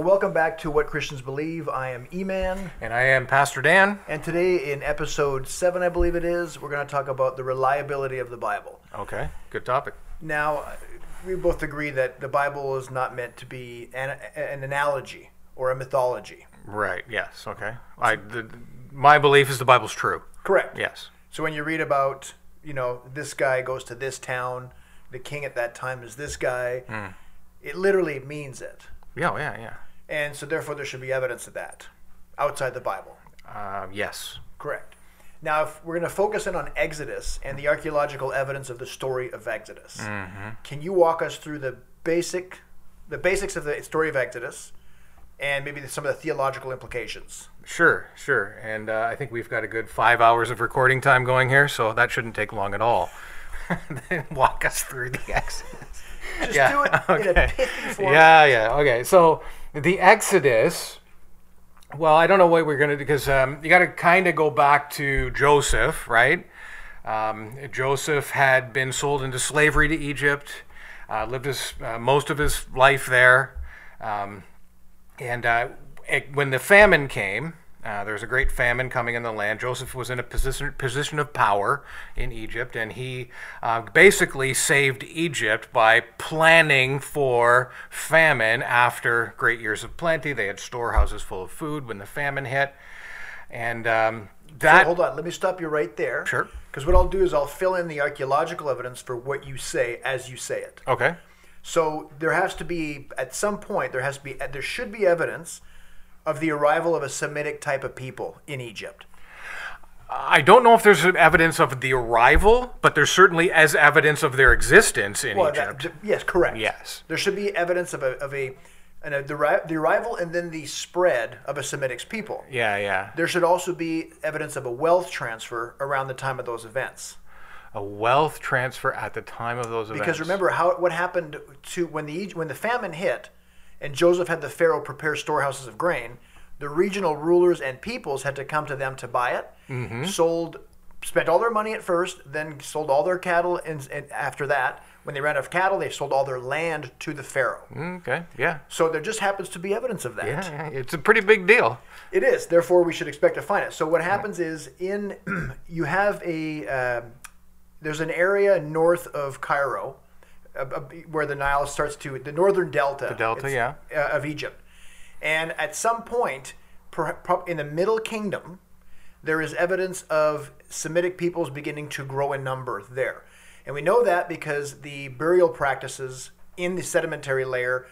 Well, welcome back to What Christians Believe. I am E-Man, And I am Pastor Dan. and today in episode 7, I believe it is, we're going to talk about the reliability of the Bible. Okay, good topic. Now, we both agree that the Bible is not meant to be an, an analogy or a mythology. Right, yes, okay. I, the, my belief is the Bible's true. Correct. Yes. So when you read about, you know, this guy goes to this town, the king at that time is this guy, hmm. it literally means it. Yeah, oh, yeah, yeah. And so therefore there should be evidence of that outside the Bible. Uh, yes. Correct. Now, if we're going to focus in on Exodus and the archaeological evidence of the story of Exodus, can you walk us through the basic, the basics of the story of Exodus, and maybe some of the theological implications? Sure, sure. And uh, I think we've got a good five hours of recording time going here, so that shouldn't take long at all. then walk us through the Exodus. Just do it in a pithy form. Yeah, yeah. Okay. So the Exodus. Well, I don't know what we're gonna do because um, you got to kind of go back to Joseph, right? Um, Joseph had been sold into slavery to Egypt, uh, lived his uh, most of his life there, um, and uh, it- when the famine came, uh, there was a great famine coming in the land. Joseph was in a position position of power in Egypt, and he uh, basically saved Egypt by planning for famine after great years of plenty. They had storehouses full of food when the famine hit, and um, that Hold on, let me stop you right there. Sure. Because what I'll do is I'll fill in the archaeological evidence for what you say as you say it. okay. So there has to be at some point there has to be there should be evidence of the arrival of a Semitic type of people in Egypt. I don't know if there's evidence of the arrival, but there's certainly as evidence of their existence in Well, that- Egypt. yes, correct. Yes. There should be evidence of a of a, an, a the, the arrival and then the spread of a Semitic people. yeah, yeah. There should also be evidence of a wealth transfer around the time of those events. A wealth transfer at the time of those events. Because remember how what happened to when the when the famine hit, and Joseph had the Pharaoh prepare storehouses of grain. The regional rulers and peoples had to come to them to buy it. Mm-hmm. Sold, spent all their money at first, then sold all their cattle, and, and after that, when they ran out of cattle, they sold all their land to the Pharaoh. Okay, yeah. So there just happens to be evidence of that. Yeah, it's a pretty big deal. It is. Therefore, we should expect to find it. So what happens is in you have a um, there's an area north of Cairo uh, uh, where the Nile starts to the northern delta. The delta, yeah. uh, of Egypt, and at some point point, in the Middle Kingdom, there is evidence of Semitic peoples beginning to grow in number there, and we know that because the burial practices in the sedimentary layer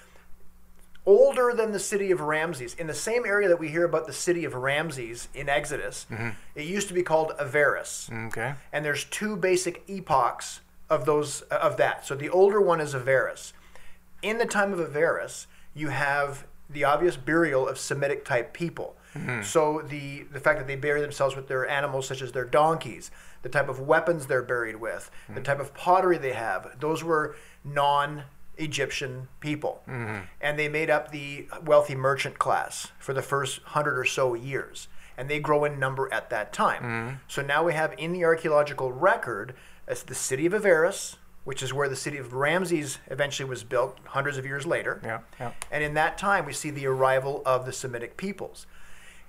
older than the city of Ramses. In the same area that we hear about the city of Ramses in Exodus, it used to be called Avaris. Okay. And there's two basic epochs of those of that. So the older one is Avaris. In the time of Avaris, you have the obvious burial of Semitic type people. Mm-hmm. So the the fact that they bury themselves with their animals, such as their donkeys, the type of weapons they're buried with, the mm-hmm. type of pottery they have, those were non Egyptian people. Mm-hmm. And they made up the wealthy merchant class for the first hundred or so years. And they grow in number at that time. So now we have in the archaeological record as the city of Avaris, which is where the city of Ramses eventually was built hundreds of years later. Yeah, yeah. And in that time, we see the arrival of the Semitic peoples.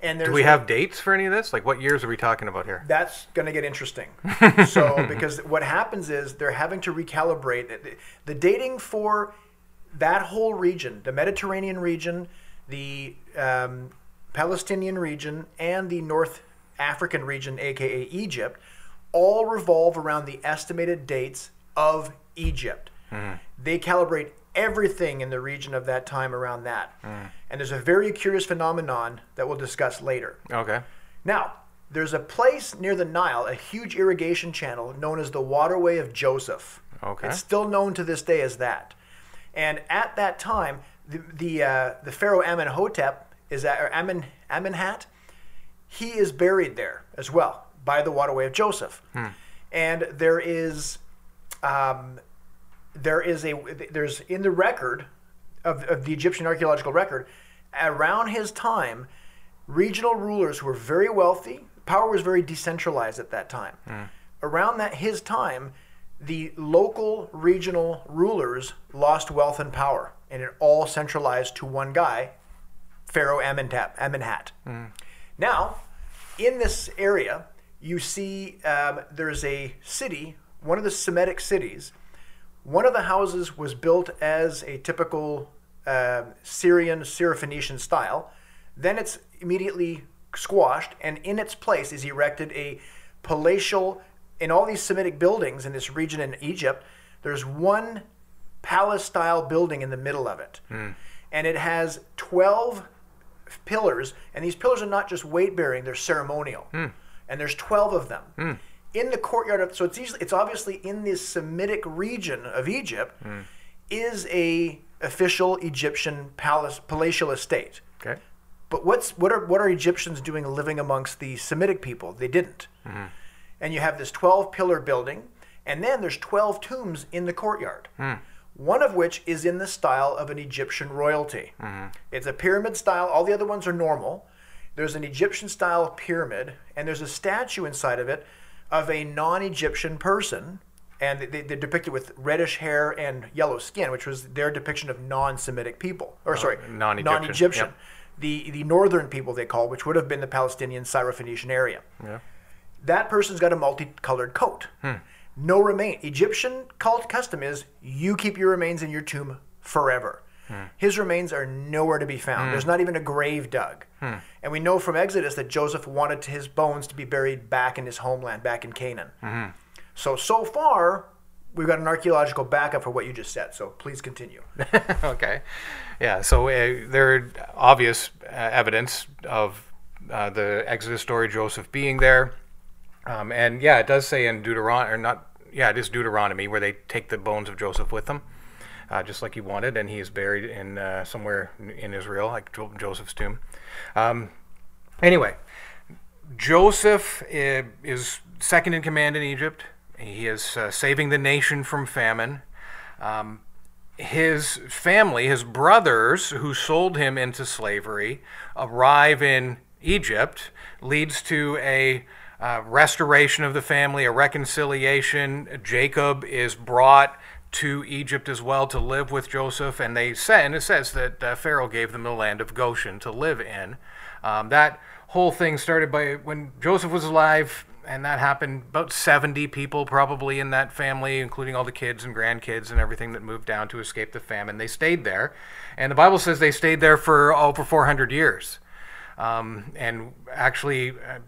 And Do we have dates for any of this? Like, what years are we talking about here? that's going to get interesting. so, because what happens is they're having to recalibrate the, the dating for that whole region, the Mediterranean region, the um, Palestinian region, and the North African region, aka Egypt, all revolve around the estimated dates of Egypt. They calibrate everything in the region of that time around that. And there's a very curious phenomenon that we'll discuss later. Okay. Now, there's a place near the Nile, a huge irrigation channel known as the Waterway of Joseph. Okay. It's still known to this day as that. And at that time, the the, uh, the pharaoh Amenhotep is at, or Amen Amenhat, he is buried there as well by the Waterway of Joseph. And there is um, there is a there's in the record of, of the Egyptian archaeological record around his time regional rulers who were very wealthy power was very decentralized at that time around that his time the local regional rulers lost wealth and power and it all centralized to one guy Pharaoh Amenhotep. Amenhat. Now, in this area, you see um, there's a city, one of the Semitic cities. One of the houses was built as a typical um Syrian, Syrophoenician style. Then it's immediately squashed, and in its place is erected a palatial. In all these Semitic buildings in this region in Egypt, there's one palace style building in the middle of it. And it has 12 pillars, and these pillars are not just weight bearing, they're ceremonial. And there's 12 of them. Hmm. In the courtyard of, so it's easily, it's obviously in this Semitic region of Egypt, hmm. is a official Egyptian palace palatial estate. Okay. But what's what are what are Egyptians doing living amongst the Semitic people? They didn't. Hmm. And you have this 12 pillar building, and then there's 12 tombs in the courtyard. One of which is in the style of an Egyptian royalty. It's a pyramid style. All the other ones are normal. There's an Egyptian style pyramid, and there's a statue inside of it of a non Egyptian person. And they, they're depicted with reddish hair and yellow skin, which was their depiction of non Semitic people. Or, uh, sorry, non-Egyptian, non-Egyptian. yep. The, the northern people, they call, which would have been the Palestinian Syrophoenician area Yeah. that person's got a multicolored coat. Hmm. No remain. Egyptian cult custom is you keep your remains in your tomb forever. His remains are nowhere to be found. There's not even a grave dug. And we know from Exodus that Joseph wanted his bones to be buried back in his homeland, back in Canaan. So, so far, we've got an archaeological backup for what you just said. So please continue. okay. Yeah. So uh, there are obvious uh, evidence of uh, the Exodus story, Joseph being there, um, and yeah, it does say in Deuteronomy, or not? Yeah, it is Deuteronomy where they take the bones of Joseph with them, uh, just like he wanted, and he is buried in uh, somewhere in Israel, like Joseph's tomb. Um, anyway, Joseph uh, is second in command in Egypt. He is uh, saving the nation from famine. Um, his family, his brothers who sold him into slavery, arrive in Egypt, leads to a uh, restoration of the family, a reconciliation. Jacob is brought to Egypt as well to live with Joseph, and they say, and it says that uh, Pharaoh gave them the land of Goshen to live in. Um, that whole thing started by when Joseph was alive, and that happened about 70 people probably in that family, including all the kids and grandkids and everything that moved down to escape the famine. They stayed there, and the Bible says they stayed there for over 400 years, um, and actually. Uh,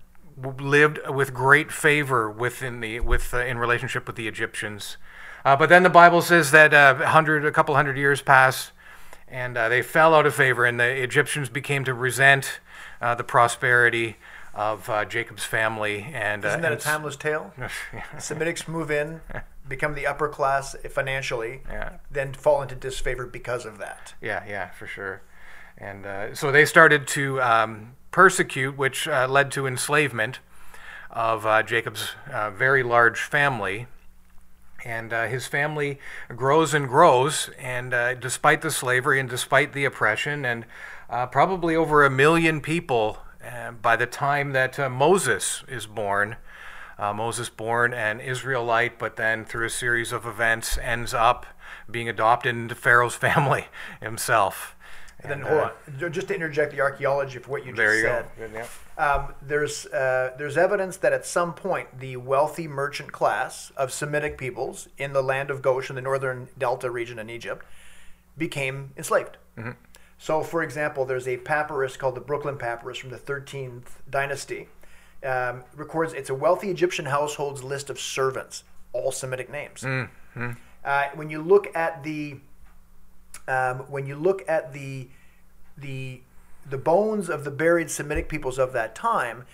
lived with great favor within the with uh, in relationship with the Egyptians, uh, but then the Bible says that uh, a hundred a couple hundred years passed, and uh, they fell out of favor, and the Egyptians became to resent uh, the prosperity of uh, Jacob's family. And Isn't uh, that a and s- timeless tale? Semitics move in, become the upper class financially, Yeah. then fall into disfavor because of that. Yeah, yeah, for sure. And uh, so they started to um, persecute, which uh, led to enslavement of uh, Jacob's uh, very large family. And uh, his family grows and grows, and uh, despite the slavery and despite the oppression, and uh, probably over a million people uh, by the time that uh, Moses is born. Uh, Moses born an Israelite, but then through a series of events ends up being adopted into Pharaoh's family himself. And then And, hold uh, on, just to interject the archaeology for what you There just you said. go. Yeah. Um, there's uh, there's evidence that at some point the wealthy merchant class of Semitic peoples in the land of Goshen, in the northern Delta region in Egypt, became enslaved. So, for example, there's a papyrus called the Brooklyn Papyrus from the 13th dynasty. Um, records it's a wealthy Egyptian household's list of servants, all Semitic names. Uh, when you look at the um, when you look at the the the bones of the buried Semitic peoples of that time,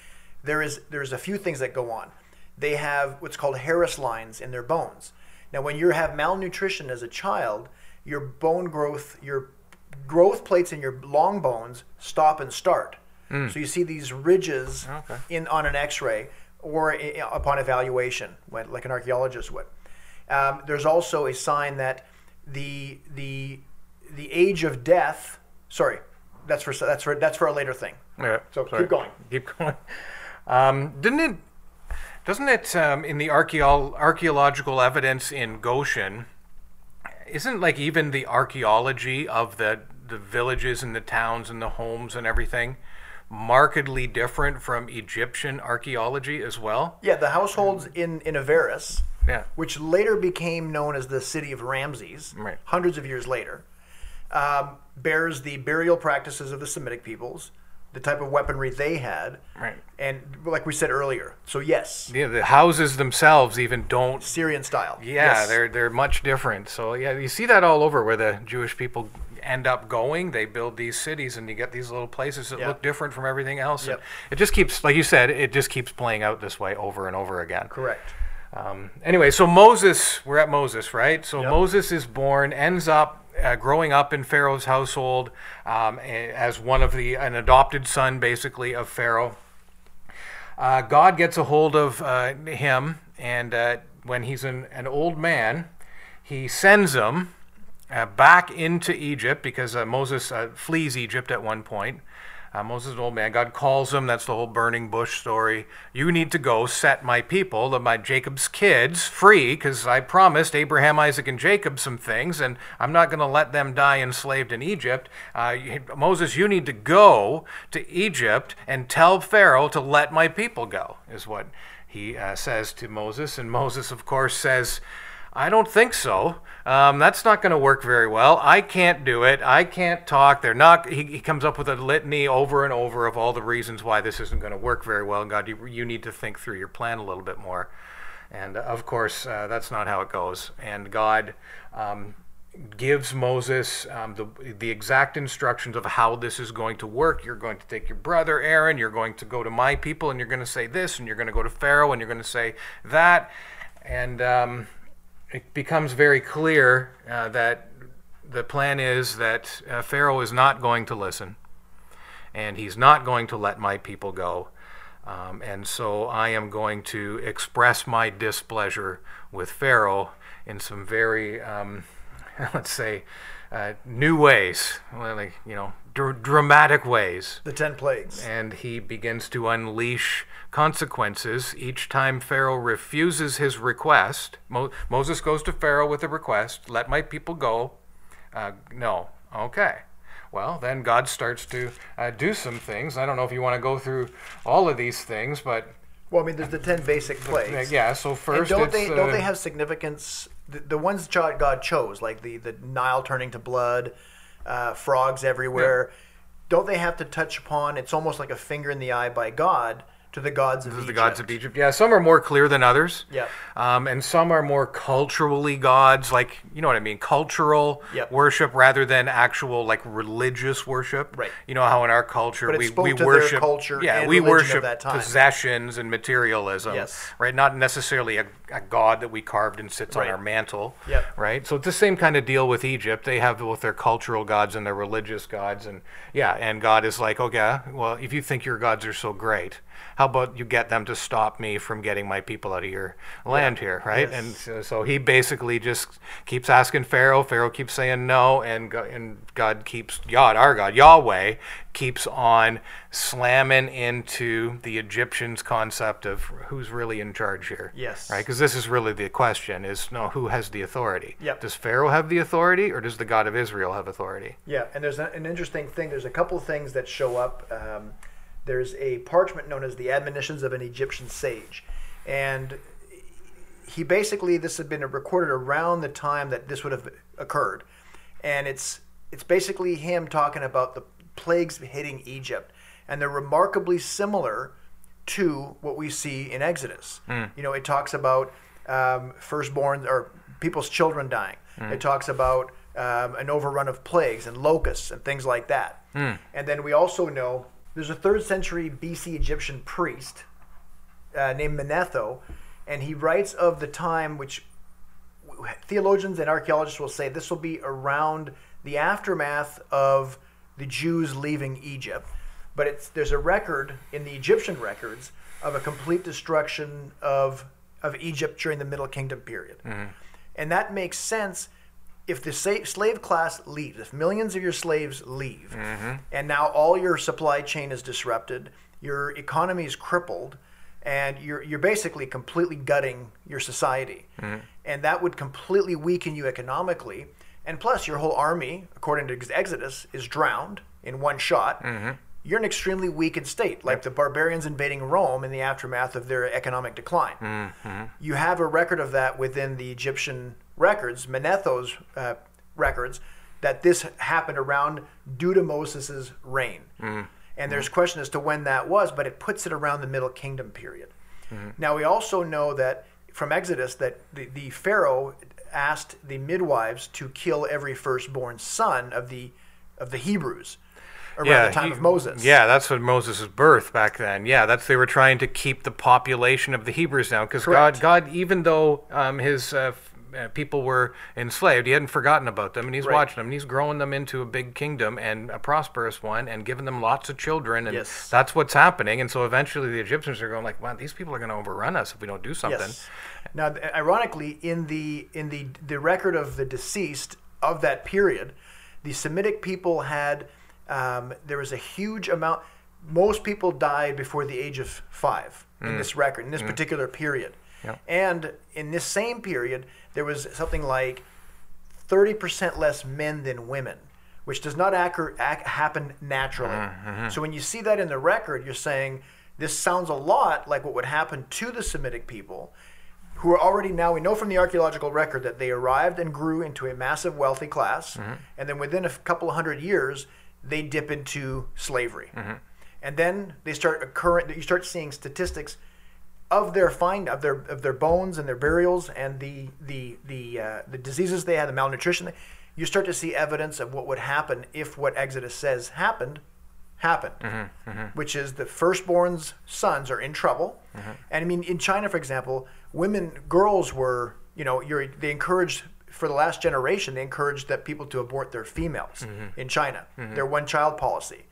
there is there's a few things that go on. They have what's called Harris lines in their bones. Now, when you have malnutrition as a child, your bone growth, your growth plates in your long bones stop and start. So you see these ridges Okay. in on an X-ray or i- upon evaluation, when, like an archaeologist would. Um, there's also a sign that the the the age of death. Sorry, that's for that's for that's for a later thing. Yeah, So sorry. keep going. Keep going. Um, didn't it? Doesn't it um, in the archaeo- archaeological evidence in Goshen? Isn't like even the archaeology of the the villages and the towns and the homes and everything markedly different from Egyptian archaeology as well. Yeah, the households in in Avaris, Yeah. which later became known as the city of Ramses, Right. hundreds of years later, um, bears the burial practices of the Semitic peoples, the type of weaponry they had, Right. and like we said earlier. So yes, Yeah, the houses themselves even don't Syrian style. Yeah, Yes. they're they're much different. So yeah, you see that all over where the Jewish people end up going. They build these cities, and you get these little places that Yeah. look different from everything else. Yep. It just keeps, like you said, it just keeps playing out this way over and over again. correct. Um, anyway, so Moses, we're at Moses, right? So Yep. Moses is born, ends up uh, growing up in Pharaoh's household um, as one of the an adopted son, basically of Pharaoh. Uh, God gets a hold of uh, him, and uh, when he's an, an old man, he sends him uh, back into Egypt because uh, Moses uh, flees Egypt at one point. Uh, Moses an old man. God calls him. That's the whole burning bush story. You need to go set my people, the, my Jacob's kids, free because I promised Abraham, Isaac, and Jacob some things, and I'm not going to let them die enslaved in Egypt. Uh, Moses, you need to go to Egypt and tell Pharaoh to let my people go, is what he uh, says to Moses. And Moses, of course, says, I don't think so. Um, that's not going to work very well. I can't do it. I can't talk. They're not. He, he comes up with a litany over and over of all the reasons why this isn't going to work very well. And God, you, you need to think through your plan a little bit more. And uh, of course, uh, that's not how it goes. And God um, gives Moses um, the, the exact instructions of how this is going to work. You're going to take your brother Aaron, you're going to go to my people, and you're going to say this, and you're going to go to Pharaoh, and you're going to say that. And um, it becomes very clear uh, that the plan is that uh, Pharaoh is not going to listen, and he's not going to let my people go. Um, and so I am going to express my displeasure with Pharaoh in some very, um, let's say, uh, new ways, like, you know, dr- dramatic ways The ten plagues. and he begins to unleash consequences each time Pharaoh refuses his request. Mo- Moses goes to Pharaoh with a request, let my people go. Uh, no. Okay. Well, then God starts to uh, do some things. I don't know if you want to go through all of these things, but Well, I mean, there's the ten basic uh, plagues. yeah. So And first, don't it's, they don't uh, they have significance? The, the ones God chose, like the the Nile turning to blood, uh, frogs everywhere. Don't they have to touch upon? It's almost like a finger in the eye by God to the gods of Egypt. the gods of Egypt. Yeah, some are more clear than others. Yeah, Um, and some are more culturally gods, like you know what I mean, cultural Yep. worship rather than actual like religious worship. Right. You know how in our culture we, we worship culture Yeah, and we worship that time. possessions and materialism. Yes. Right. Not necessarily a, a god that we carved and sits Right. on our mantle. Yep. Right. So it's the same kind of deal with Egypt. They have both their cultural gods and their religious gods, and yeah, and God is like, okay, well, if you think your gods are so great, how about you get them to stop me from getting my people out of your land here, right? Yes. And so, so he basically just keeps asking Pharaoh. Pharaoh keeps saying no, and God, and God keeps God, our God, Yahweh, keeps on slamming into the Egyptians' concept of who's really in charge here. Yes. Right? Because this is really the question: is no, who has the authority? Yep. Does Pharaoh have the authority, or does the God of Israel have authority? Yeah, and there's an interesting thing. There's a couple things that show up. Um, there's a parchment known as the Admonitions of an Egyptian Sage, and he basically this had been recorded around the time that this would have occurred, and it's it's basically him talking about the plagues hitting Egypt, and they're remarkably similar to what we see in Exodus. You know, it talks about um, firstborn or people's children dying. It talks about um, an overrun of plagues and locusts and things like that. And then we also know there's a third century BC Egyptian priest uh, named Manetho, and he writes of the time which theologians and archaeologists will say this will be around the aftermath of the Jews leaving Egypt. But it's there's a record in the Egyptian records of a complete destruction of of Egypt during the Middle Kingdom period, mm-hmm. and that makes sense if the slave class leaves, if millions of your slaves leave, mm-hmm. and now all your supply chain is disrupted, your economy is crippled, and you're you're basically completely gutting your society, mm-hmm. and that would completely weaken you economically. And plus, your whole army, according to Exodus, is drowned in one shot. You're an extremely weakened state, like the barbarians invading Rome in the aftermath of their economic decline. Mm-hmm. You have a record of that within the Egyptian records, Manetho's uh, records, that this happened around due to reign. Mm. And there's mm. question as to when that was, but it puts it around the Middle Kingdom period. Mm-hmm. Now we also know that from Exodus that the, the Pharaoh asked the midwives to kill every firstborn son of the of the Hebrews around the time he- of Moses. Yeah, that's what Moses' birth back then. Yeah, that's they were trying to keep the population of the Hebrews down because God, God, even though um, his uh, uh, people were enslaved, he hadn't forgotten about them, and he's Right. watching them, and he's growing them into a big kingdom and a prosperous one, and giving them lots of children, and Yes. that's what's happening. And so eventually, the Egyptians are going like, "Wow, these people are going to overrun us if we don't do something." Yes. Now, ironically, in the in the the record of the deceased of that period, the Semitic people had um, there was a huge amount. Most people died before the age of five in mm. this record in this mm. particular period, and in this same period, there was something like thirty percent less men than women. Which does not accur- ac- happen naturally. Mm, mm-hmm. So when you see that in the record, you're saying this sounds a lot like what would happen to the Semitic people, who are already now we know from the archaeological record that they arrived and grew into a massive wealthy class mm-hmm. and then within a couple of hundred years they dip into slavery. Mm-hmm. And then they start occurring you start seeing statistics of their find of their of their bones and their burials and the the the uh, the diseases they had the malnutrition you start to see evidence of what would happen if what exodus says happened happened. Mm-hmm. Mm-hmm. Which is the firstborn's sons are in trouble. And i mean in china for example women girls were you know you're, they encouraged for the last generation they encouraged that people to abort their females mm-hmm. in china mm-hmm. their one child policy.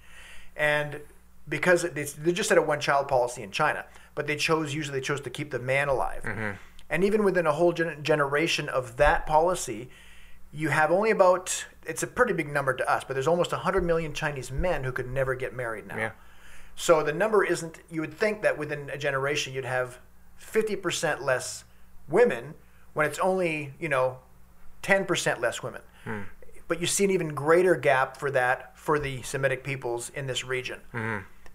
And because they, they just had a one child policy in china but they chose usually they chose to keep the man alive. Mm-hmm. And even within a whole gen- generation of that policy you have only about it's a pretty big number to us but there's almost 100 million chinese men who could never get married now. Yeah. so the number isn't you would think that within a generation you'd have 50% less women when it's only you know 10% less women. But you see an even greater gap for that for the semitic peoples in this region.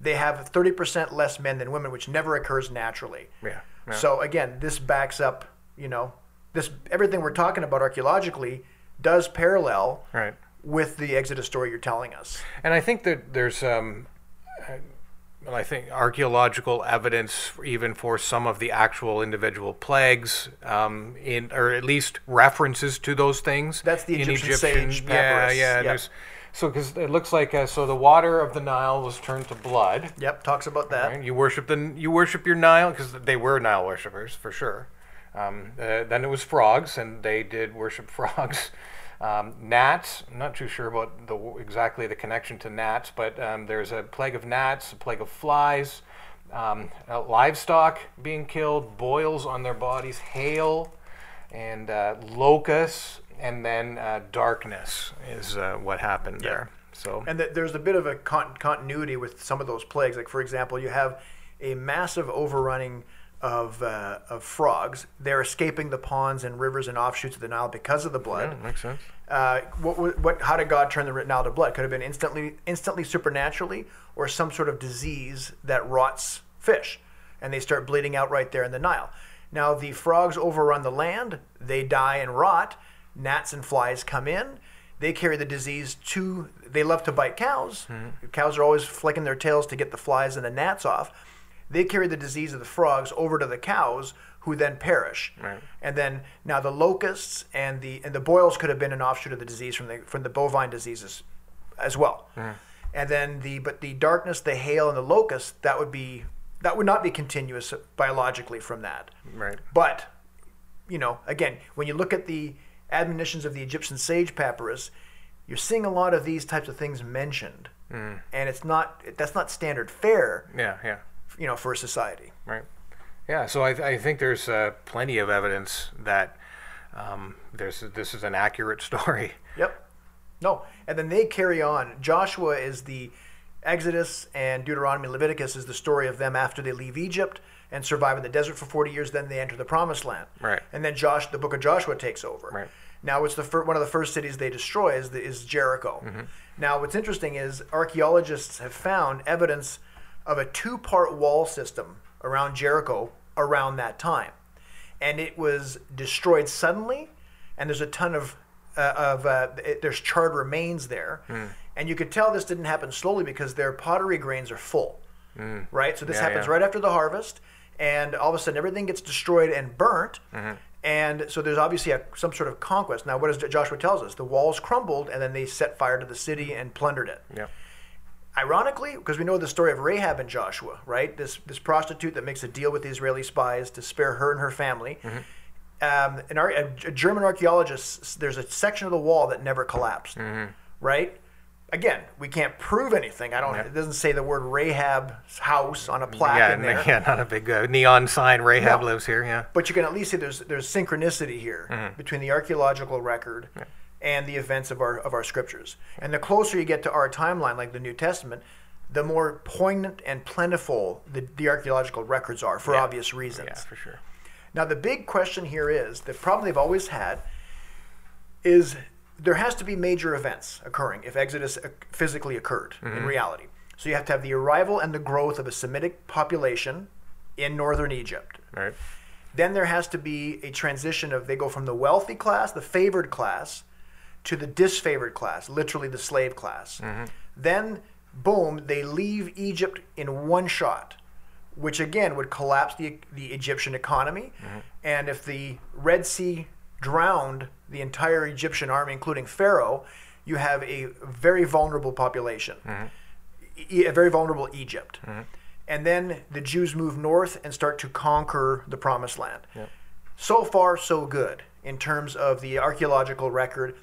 They have 30% less men than women which never occurs naturally. Yeah, yeah. so again this backs up you know this everything we're talking about archaeologically does parallel Right. with the exodus story you're telling us. And I think that there's, um, I think archaeological evidence even for some of the actual individual plagues, um, in or at least references to those things. That's the in Egyptian sage Yeah, papyrus, yeah. yeah. So because it looks like uh, so the water of the Nile was turned to blood. yep talks about that Right? You worship the you worship your Nile because they were Nile worshippers for sure. Um, uh, then it was frogs, and they did worship frogs. Um, gnats. I'm not too sure about the exactly the connection to gnats, but um, there's a plague of gnats, a plague of flies, um, uh, livestock being killed, boils on their bodies, hail, and uh, locusts, and then uh, darkness is uh, what happened there. So And th- there's a bit of a con- continuity with some of those plagues. Like, for example, you have a massive overrunning of, uh, of frogs. They're escaping the ponds and rivers and offshoots of the Nile because of the blood. yeah, makes sense. Uh, what, what, how did God turn the Nile to blood? Could have been instantly, instantly supernaturally, or some sort of disease that rots fish, and they start bleeding out right there in the Nile. Now the frogs overrun the land; they die and rot. Gnats and flies come in. They carry the disease to. They love to bite cows. Cows are always flicking their tails to get the flies and the gnats off. They carry the disease of the frogs over to the cows, who then perish. Right. And then now the locusts and the and the boils could have been an offshoot of the disease from the from the bovine diseases as well. And then the but the darkness, the hail, and the locusts that would be that would not be continuous biologically from that. Right. But you know, again, when you look at the admonitions of the Egyptian sage papyrus, you're seeing a lot of these types of things mentioned, mm. and it's not that's not standard fare, Yeah, yeah. You know, for society. Right. Yeah. So I, I think there's uh, plenty of evidence that um, there's this is an accurate story. Yep. No, and then they carry on. Joshua is the Exodus, and Deuteronomy, Leviticus is the story of them after they leave Egypt and survive in the desert for 40 years. Then they enter the Promised Land. Right. And then Josh, the book of Joshua takes over. Right. Now, it's the fir- one of the first cities they destroy is, the, is Jericho. Now, what's interesting is archaeologists have found evidence of a two-part wall system around Jericho around that time, and it was destroyed suddenly. And there's a ton of uh, of uh, it, there's charred remains there, and you could tell this didn't happen slowly because their pottery grains are full, right? So this Yeah, happens yeah. right after the harvest, and all of a sudden everything gets destroyed and burnt. Mm-hmm. And so there's obviously a, some sort of conquest. Now, what does Joshua tells us? The walls crumbled, and then they set fire to the city and plundered it. Yeah. Ironically, because we know the story of Rahab and Joshua, right? This this prostitute that makes a deal with the Israeli spies to spare her and her family. Um, an ar- a, German archaeologist, there's a section of the wall that never collapsed, right? Again, we can't prove anything. I don't. It doesn't say the word Rahab's house on a plaque Yeah, in there. yeah, not a big uh, neon sign. Rahab No. lives here. Yeah. But you can at least say there's there's synchronicity here between the archaeological record and the events of our of our scriptures. And the closer you get to our timeline, like the New Testament, the more poignant and plentiful the, the archaeological records are for obvious reasons. Yeah, for sure. Now the big question here is the problem they've always had is there has to be major events occurring if Exodus uh, physically occurred in reality. So you have to have the arrival and the growth of a Semitic population in northern Egypt. Right. Then there has to be a transition of they go from the wealthy class, the favored class, to the disfavored class, literally the slave class. Mm-hmm. Then, boom, they leave Egypt in one shot, which again would collapse the, the Egyptian economy. Mm-hmm. And if the Red Sea drowned the entire Egyptian army, including Pharaoh, you have a very vulnerable population, mm-hmm. E- a very vulnerable Egypt. And then the Jews move north and start to conquer the Promised Land. So far, so good in terms of the archaeological record.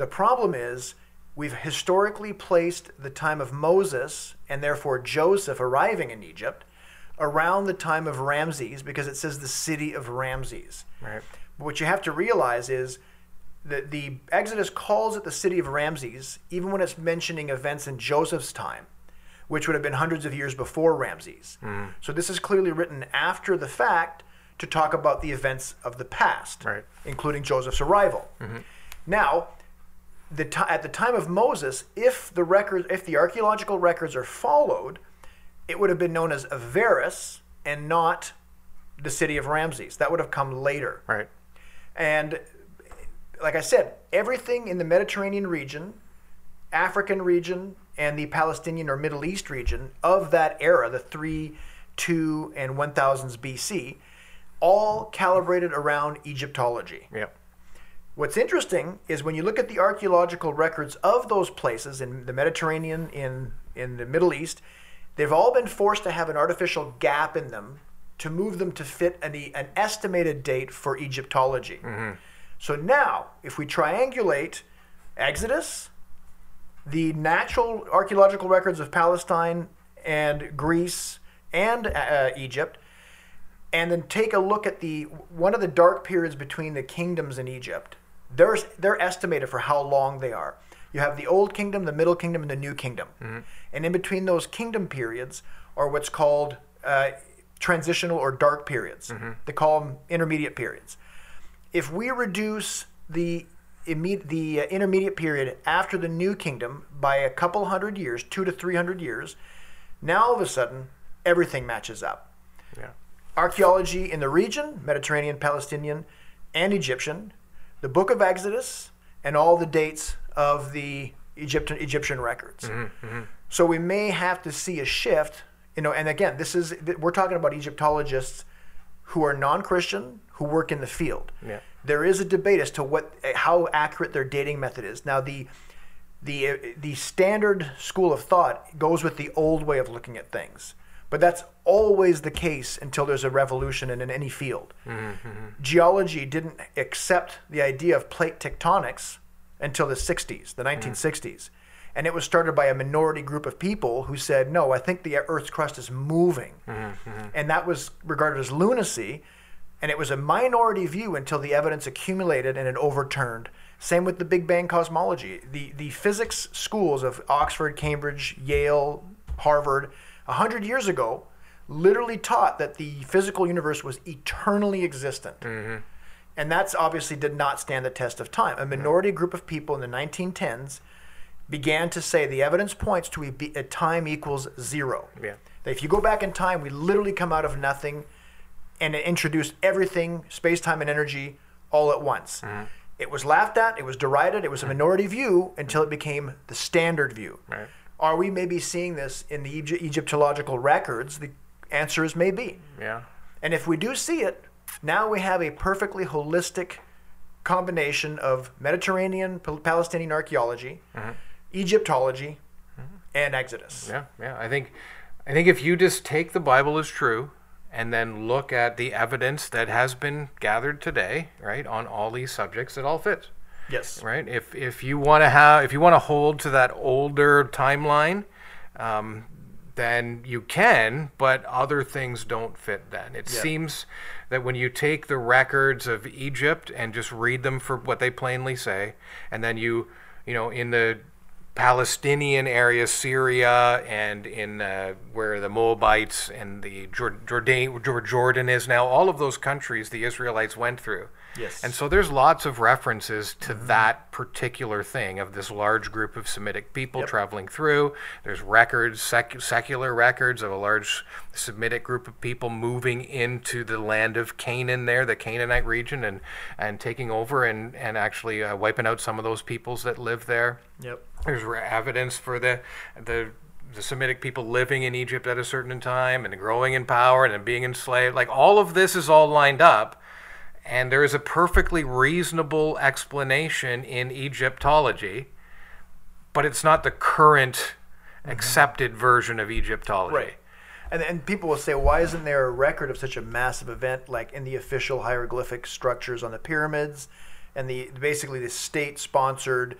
The problem is we've historically placed the time of Moses and therefore Joseph arriving in Egypt around the time of Ramses because it says the city of Ramses. Right. But what you have to realize is that the Exodus calls it the city of Ramses, even when it's mentioning events in Joseph's time, which would have been hundreds of years before Ramses. Mm-hmm. So this is clearly written after the fact to talk about the events of the past, Right. including Joseph's arrival. Mm-hmm. Now, the ti at the time of Moses, if the records, if the archaeological records are followed, it would have been known as Avaris and not the city of Ramses. That would have come later. Right. And like I said, everything in the Mediterranean region, African region, and the Palestinian or Middle East region of that era, the 3, 2, and 1000s BC, all calibrated around Egyptology. Yeah. What's interesting is when you look at the archaeological records of those places in the Mediterranean, in, in the Middle East, they've all been forced to have an artificial gap in them to move them to fit an, an estimated date for Egyptology. So now, if we triangulate Exodus, the natural archaeological records of Palestine and Greece and uh, Egypt, and then take a look at the one of the dark periods between the kingdoms in Egypt. There's they're estimated for how long they are. You have the old kingdom, the middle kingdom, and the new kingdom, and in between those kingdom periods are what's called uh, transitional or dark periods. They call them intermediate periods. If we reduce the imme- the uh, intermediate period after the new kingdom by a couple hundred years, two to three hundred years, now all of a sudden everything matches up Yeah. archaeology in the region Mediterranean, Palestinian, and Egyptian, the book of Exodus, and all the dates of the Egyptian Egyptian records. Mm-hmm, mm-hmm. So we may have to see a shift, you know. And again, this is we're talking about Egyptologists who are non-Christian who work in the field. Yeah. There is a debate as to what eh, how accurate their dating method is. Now the the uh, the standard school of thought goes with the old way of looking at things. But that's always the case until there's a revolution in, in any field. Mm-hmm. Geology didn't accept the idea of plate tectonics until the 60s, the 1960s. Mm-hmm. And it was started by a minority group of people who said, no, I think the Earth's crust is moving. Mm-hmm. And that was regarded as lunacy. And it was a minority view until the evidence accumulated and it overturned. Same with the Big Bang cosmology. The, the physics schools of Oxford, Cambridge, Yale, Harvard, 100 years ago, literally taught that the physical universe was eternally existent. Mm-hmm. And that's obviously did not stand the test of time. A minority group of people in the 1910s began to say the evidence points to a, be- a time equals zero. Yeah. That if you go back in time, we literally come out of nothing and it introduced everything, space, time, and energy all at once. Mm-hmm. It was laughed at, it was derided, it was a minority view until it became the standard view. Right. Are we maybe seeing this in the Egy- Egyptological records? The answer is maybe. Yeah. And if we do see it, now we have a perfectly holistic combination of Mediterranean Pal- Palestinian archaeology, mm-hmm. Egyptology, mm-hmm. and Exodus. Yeah, yeah. I think, I think if you just take the Bible as true, and then look at the evidence that has been gathered today, right, on all these subjects, it all fits, Yes. right? If if you want to have, if you want to hold to that older timeline, um, then you can, but other things don't fit. Then it Yeah. seems that when you take the records of Egypt and just read them for what they plainly say, and then you, you know, in the Palestinian area, Syria, and in uh, where the Moabites and the Jordan, Jordan is now, all of those countries the Israelites went through. Yes. And so there's lots of references to that particular thing of this large group of Semitic people traveling through. There's records, sec- secular records of a large Semitic group of people moving into the land of Canaan there, the Canaanite region, and, and taking over and, and actually uh, wiping out some of those peoples that live there. Yep. There's re- evidence for the the the Semitic people living in Egypt at a certain time and growing in power and being enslaved. Like all of this is all lined up, and there is a perfectly reasonable explanation in Egyptology, but it's not the current accepted version of Egyptology. Right. And, and people will say, why isn't there a record of such a massive event like in the official hieroglyphic structures on the pyramids and the basically the state sponsored,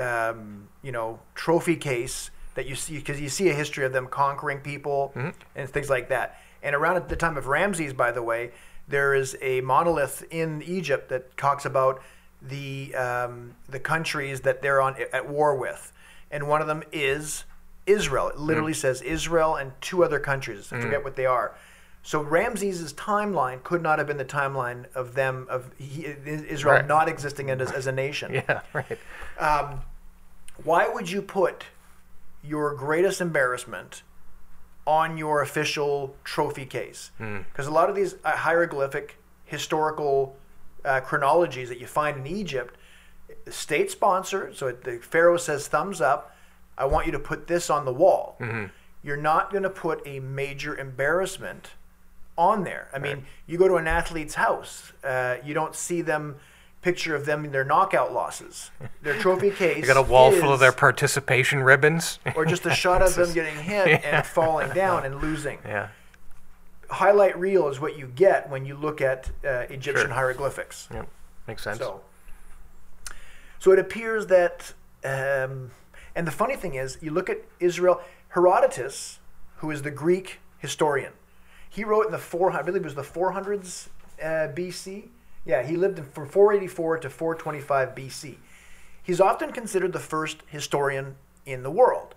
um, you know, trophy case that you see because you see a history of them conquering people and things like that. And around at the time of Ramses, by the way, there is a monolith in Egypt that talks about the um, the countries that they're on at war with, and one of them is Israel. It literally says Israel and two other countries. I forget what they are. So Ramses' timeline could not have been the timeline of them of he, Israel Right. not existing as, as a nation. Yeah. Right. Um, why would you put your greatest embarrassment on your official trophy case? Because a lot of these uh, hieroglyphic historical uh, chronologies that you find in Egypt, state sponsored. So it- the pharaoh says, "Thumbs up. I want you to put this on the wall." You're not going to put a major embarrassment on there. I mean, you go to an athlete's house, uh, you don't see them picture of them in their knockout losses. Their trophy case. You got a wall full of their participation ribbons. or just a shot of them getting hit and falling down and losing. yeah. Highlight reel is what you get when you look at uh, Egyptian Sure. hieroglyphics. Yep. Makes sense. So, so it appears that, um, and the funny thing is, you look at Israel. Herodotus, who is the Greek historian, he wrote in the four. I believe it was the 400s uh, BC. Yeah, he lived from 484 to 425 BC. He's often considered the first historian in the world.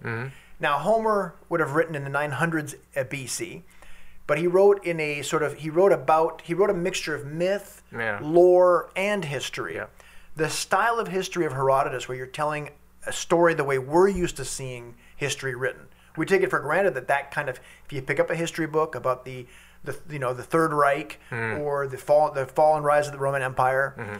Now, Homer would have written in the 900s uh, BC, but he wrote in a sort of he wrote about he wrote a mixture of myth, Yeah. lore, and history. Yeah. The style of history of Herodotus, where you're telling a story the way we're used to seeing history written, we take it for granted that that kind of if you pick up a history book about the the you know the Third Reich mm. or the fall the fall and rise of the Roman Empire, mm-hmm.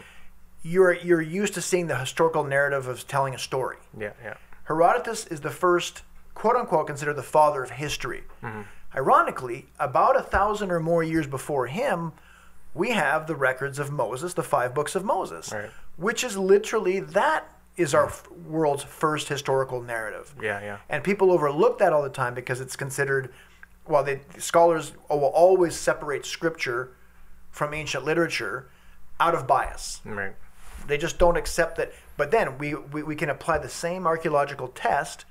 you're you're used to seeing the historical narrative of telling a story. Yeah. Yeah. Herodotus is the first, quote unquote, considered the father of history. Mm-hmm. Ironically, about a thousand or more years before him, we have the records of Moses, the five books of Moses, Right. which is literally that is our f- world's first historical narrative. Yeah. Yeah. And people overlook that all the time because it's considered, while they, scholars will always separate scripture from ancient literature out of bias. Right. They just don't accept that. But then we, we, we can apply the same archaeological test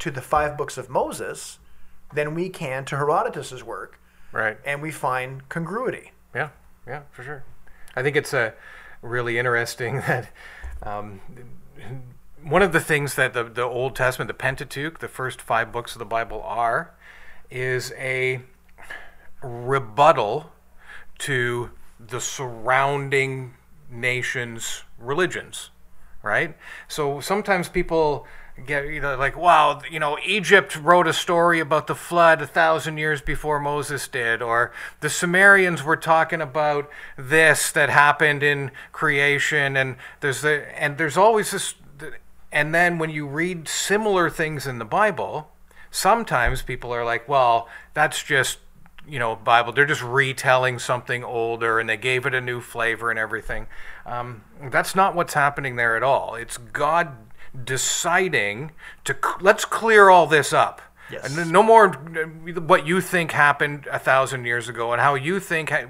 to the five books of Moses than we can to Herodotus's work, Right. and we find congruity. Yeah, yeah, for sure. I think it's a really interesting that um, one of the things that the, the Old Testament, the Pentateuch, the first five books of the Bible are, is a rebuttal to the surrounding nations' religions, right? So sometimes people get you know like wow you know egypt wrote a story about the flood a thousand years before moses did or the sumerians were talking about this that happened in creation and there's the and there's always this and then when you read similar things in the bible sometimes people are like well that's just you know bible. They're just retelling something older and they gave it a new flavor and everything. Um, that's not what's happening there at all. It's god deciding to let's clear all this up. Yes. And no more what you think happened a thousand years ago and how you think. Ha-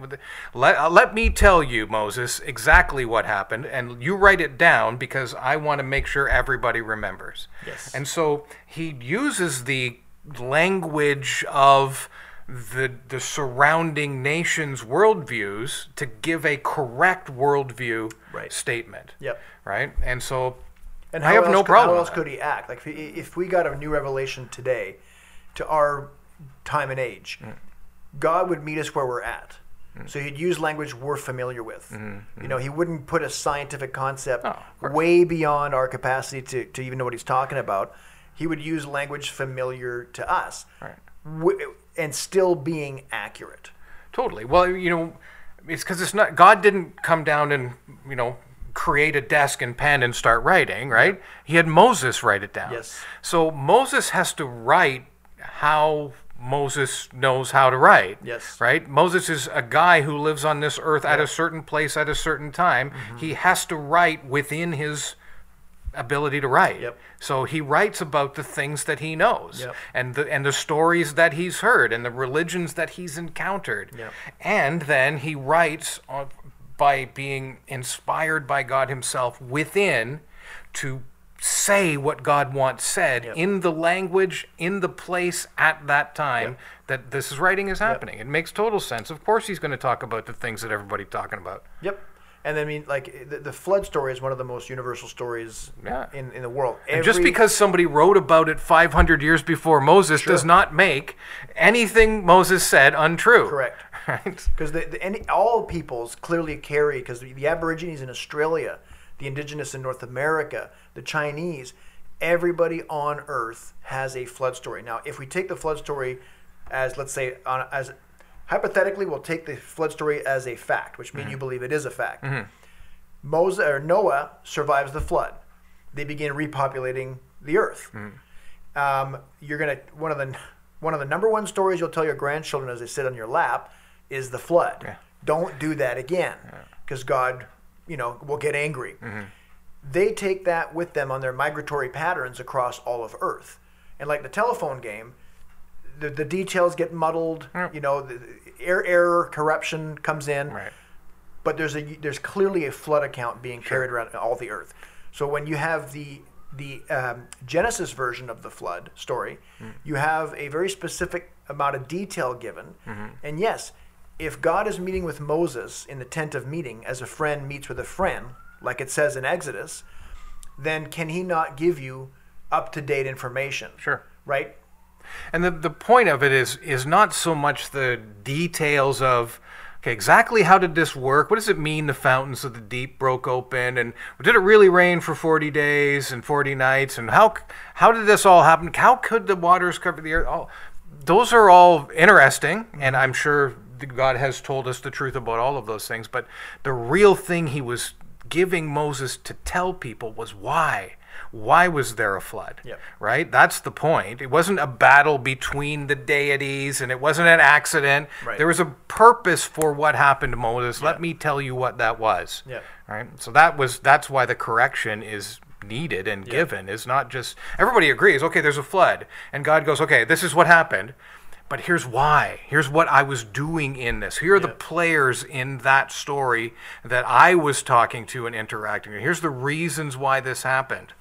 let, uh, let me tell you, Moses, exactly what happened, and you write it down because I want to make sure everybody remembers. Yes. And so he uses the language of the the surrounding nations' worldviews to give a correct worldview Right. statement. Yep. Right. And so And I have else no could, problem How else could he act? Like if, he- if we got a new revelation today, to our time and age, Mm. God would meet us where we're at. Mm. So he'd use language we're familiar with. You know, he wouldn't put a scientific concept Mm-hmm, Oh, way beyond our capacity to, to even know what he's talking about. He would use language familiar to us, Right. wi- and still being accurate. Totally. Well, you know, it's because it's not God didn't come down and you know create a desk and pen and start writing, right? He had Moses write it down. Yes. So Moses has to write how Moses knows how to write. Yes. Right? Moses is a guy who lives on this earth at a certain place at a certain time. Mm-hmm. He has to write within his ability to write. Yep. So he writes about the things that he knows Yep. and the and the stories that he's heard and the religions that he's encountered. Yep. And then he writes on, by being inspired by God himself within to say what God wants said Yep. in the language, in the place at that time Yep. that this is writing is happening. It makes total sense. Of course he's going to talk about the things that everybody's talking about. Yep. And I mean, like the, the flood story is one of the most universal stories Yeah. in, in the world. And just because somebody wrote about it 500 years before Moses does not make anything Moses said untrue. correct, Right? because the, the, all peoples clearly carry because the, the Aborigines in Australia, the Indigenous in North America, the Chinese, everybody on Earth has a flood story. Now, if we take the flood story as let's say on as hypothetically, we'll take the flood story as a fact, which means you mm-hmm. believe it is a fact. Mm-hmm. Moses or Noah survives the flood. They begin repopulating the earth. Mm-hmm. Um, you're gonna one of the one of the number one stories you'll tell your grandchildren as they sit on your lap is the flood. Yeah. Don't do that again, because God, you know, will get angry. Mm-hmm. They take that with them on their migratory patterns across all of Earth, and like the telephone game, the, the details get muddled. You know, the, error, error, corruption comes in Right. but there's a there's clearly a flood account being carried around all the earth. So when you have the the um, Genesis version of the flood story, you have a very specific amount of detail given. And yes, if God is meeting with Moses in the tent of meeting as a friend meets with a friend, like it says in Exodus, then can he not give you up to date information? Sure. Right? And the, the point of it is is not so much the details of okay exactly how did this work what does it mean the fountains of the deep broke open and did it really rain for 40 days and 40 nights and how how did this all happen how could the waters cover the earth all those are all interesting and mm-hmm. i'm sure god has told us the truth about all of those things but the real thing he was giving moses to tell people was why why was there a flood Yep. right? That's the point. It wasn't a battle between the deities and it wasn't an accident. Right. There was a purpose for what happened to Moses. Let me tell you what that was. Yeah. Right? So that was that's why the correction is needed and given is not just everybody agrees, okay, there's a flood. And God goes, okay, this is what happened. But here's why. Here's what I was doing in this. Here are the players in that story that I was talking to and interacting with. Here's the reasons why this happened.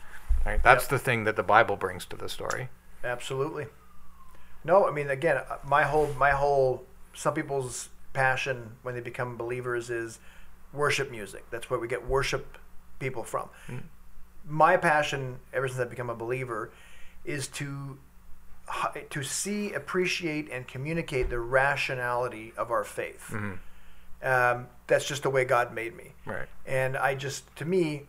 Right? That's the thing that the Bible brings to the story. Absolutely. No, I mean again, uh, my whole my whole some people's passion when they become believers is worship music. That's where we get worship people from. My passion ever since I've become a believer is to to see, appreciate, and communicate the rationality of our faith. Um, that's just the way God made me. Right. And I just, to me,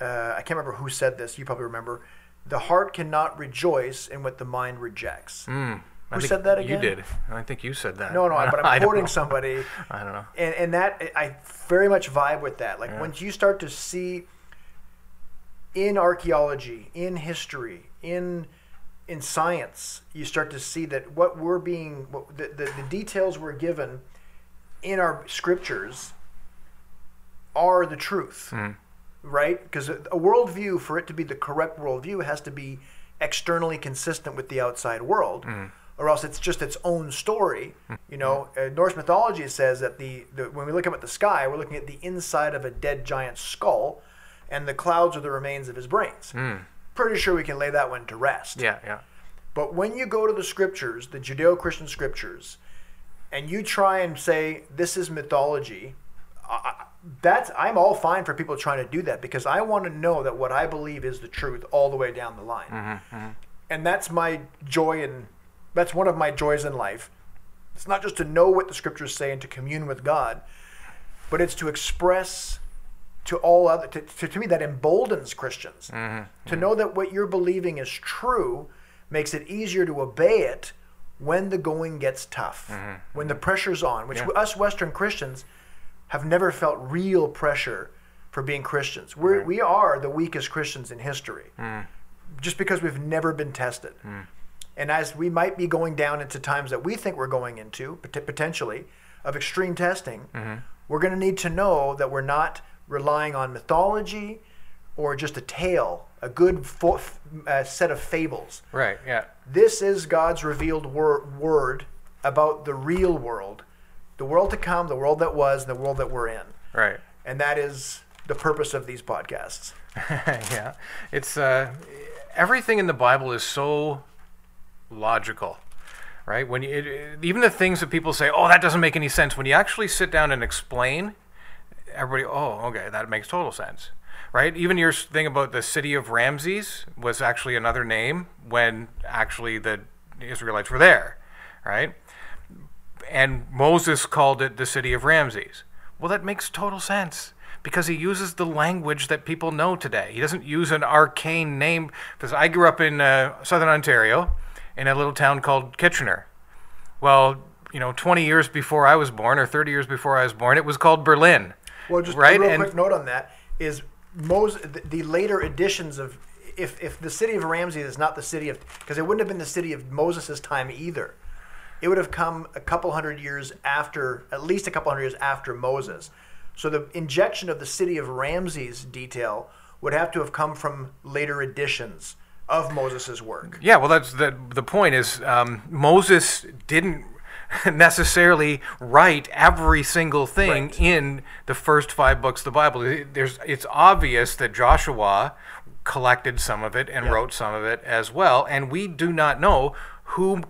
uh, I can't remember who said this. You probably remember. The heart cannot rejoice in what the mind rejects. Mm. Who said that again? You did. I think you said that. No, no, but I'm quoting somebody. I don't know. And, and that I very much vibe with that. Like Yeah. once you start to see in archaeology, in history, in in science, you start to see that what we're being, what, the, the the details we're given in our scriptures are the truth, Mm. right? Because a, a worldview, for it to be the correct worldview, has to be externally consistent with the outside world, or else it's just its own story. You know, uh, Norse mythology says that the, the when we look up at the sky, we're looking at the inside of a dead giant's skull, and the clouds are the remains of his brains. Pretty sure we can lay that one to rest. Yeah, yeah. But when you go to the scriptures, the Judeo Christian scriptures, and you try and say this is mythology, I, that's I'm all fine for people trying to do that because I want to know that what I believe is the truth all the way down the line, mm-hmm, mm-hmm. and that's my joy and that's one of my joys in life. It's not just to know what the scriptures say and to commune with God, but it's to express to all other to, to, to me that emboldens christians. Mm-hmm. To mm-hmm. know that what you're believing is true makes it easier to obey it when the going gets tough mm-hmm. when the pressure's on which Yeah. us western christians have never felt real pressure for being christians. We're, we are the weakest christians in history mm. just because we've never been tested. Mm. And as we might be going down into times that we think we're going into, potentially, of extreme testing, we're going to need to know that we're not relying on mythology or just a tale, a good fo- uh, set of fables. Right, yeah. This is God's revealed wor- word about the real world, the world to come, the world that was, and the world that we're in. Right. And that is the purpose of these podcasts. yeah. It's uh everything in the Bible is so logical. Right? When you, it- even the things that people say, "Oh, that doesn't make any sense." When you actually sit down and explain, everybody, "Oh, okay, that makes total sense." Right? Even your thing about the city of Ramses was actually another name when actually the Israelites were there, right? and Moses called it the city of Ramses. Well, that makes total sense because he uses the language that people know today. He doesn't use an arcane name. Because I grew up in uh, southern Ontario in a little town called Kitchener. Well, you know, 20 years before I was born, or 30 years before I was born, it was called Berlin. Well, just right? a real And- quick note on that is Moses, the, the later editions of if, if the city of Ramses is not the city of because it wouldn't have been the city of Moses' time either. It would have come a couple hundred years after, at least a couple hundred years after Moses. So the injection of the city of Ramses detail would have to have come from later editions of Moses' work. Yeah, well, that's the the point is um, Moses didn't necessarily write every single thing Right. in the first five books of the Bible. There's it's obvious that Joshua collected some of it and wrote some of it as well, and we do not know who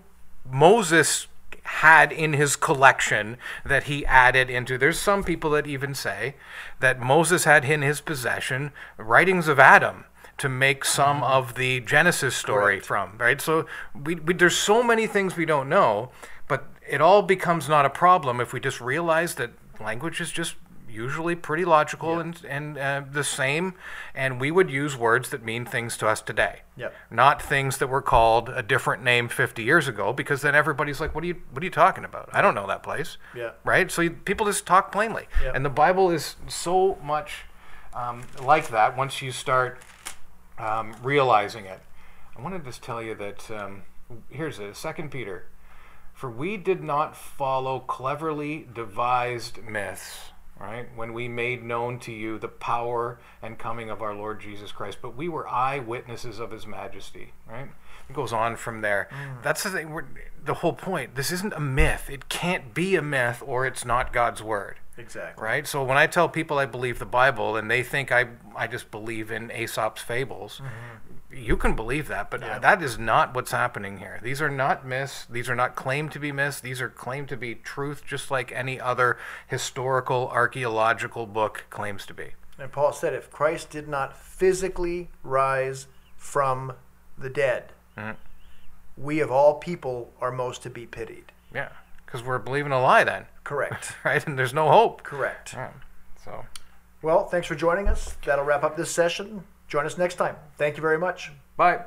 Moses had in his collection that he added into. There's some people that even say that Moses had in his possession writings of Adam to make some mm-hmm. of the Genesis story from, right? So we, we there's so many things we don't know, it all becomes not a problem if we just realize that language is just usually pretty logical and and uh, the same, and we would use words that mean things to us today. Yep. not things that were called a different name 50 years ago because then everybody's like what are you what are you talking about? I don't know that place. Yeah. right? So you, people just talk plainly. Yeah. and the bible is so much um, like that once you start um, realizing it. I want to just tell you that um, here's a second peter for we did not follow cleverly devised myths, right? When we made known to you the power and coming of our Lord Jesus Christ, but we were eyewitnesses of his majesty, right? It goes on from there. Mm. That's the thing. The whole point. This isn't a myth. It can't be a myth or it's not God's word. Exactly. Right? So when I tell people I believe the Bible and they think I, I just believe in Aesop's fables, mm-hmm you can believe that, but uh, yeah. that is not what's happening here. These are not myths. These are not claimed to be myths. These are claimed to be truth, just like any other historical, archaeological book claims to be. And Paul said, if Christ did not physically rise from the dead, mm-hmm. we of all people are most to be pitied. Yeah, because we're believing a lie then. Correct. right? And there's no hope. Correct. Yeah. So. Well, thanks for joining us. That'll wrap up this session. Join us next time. Thank you very much. Bye.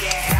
Yeah.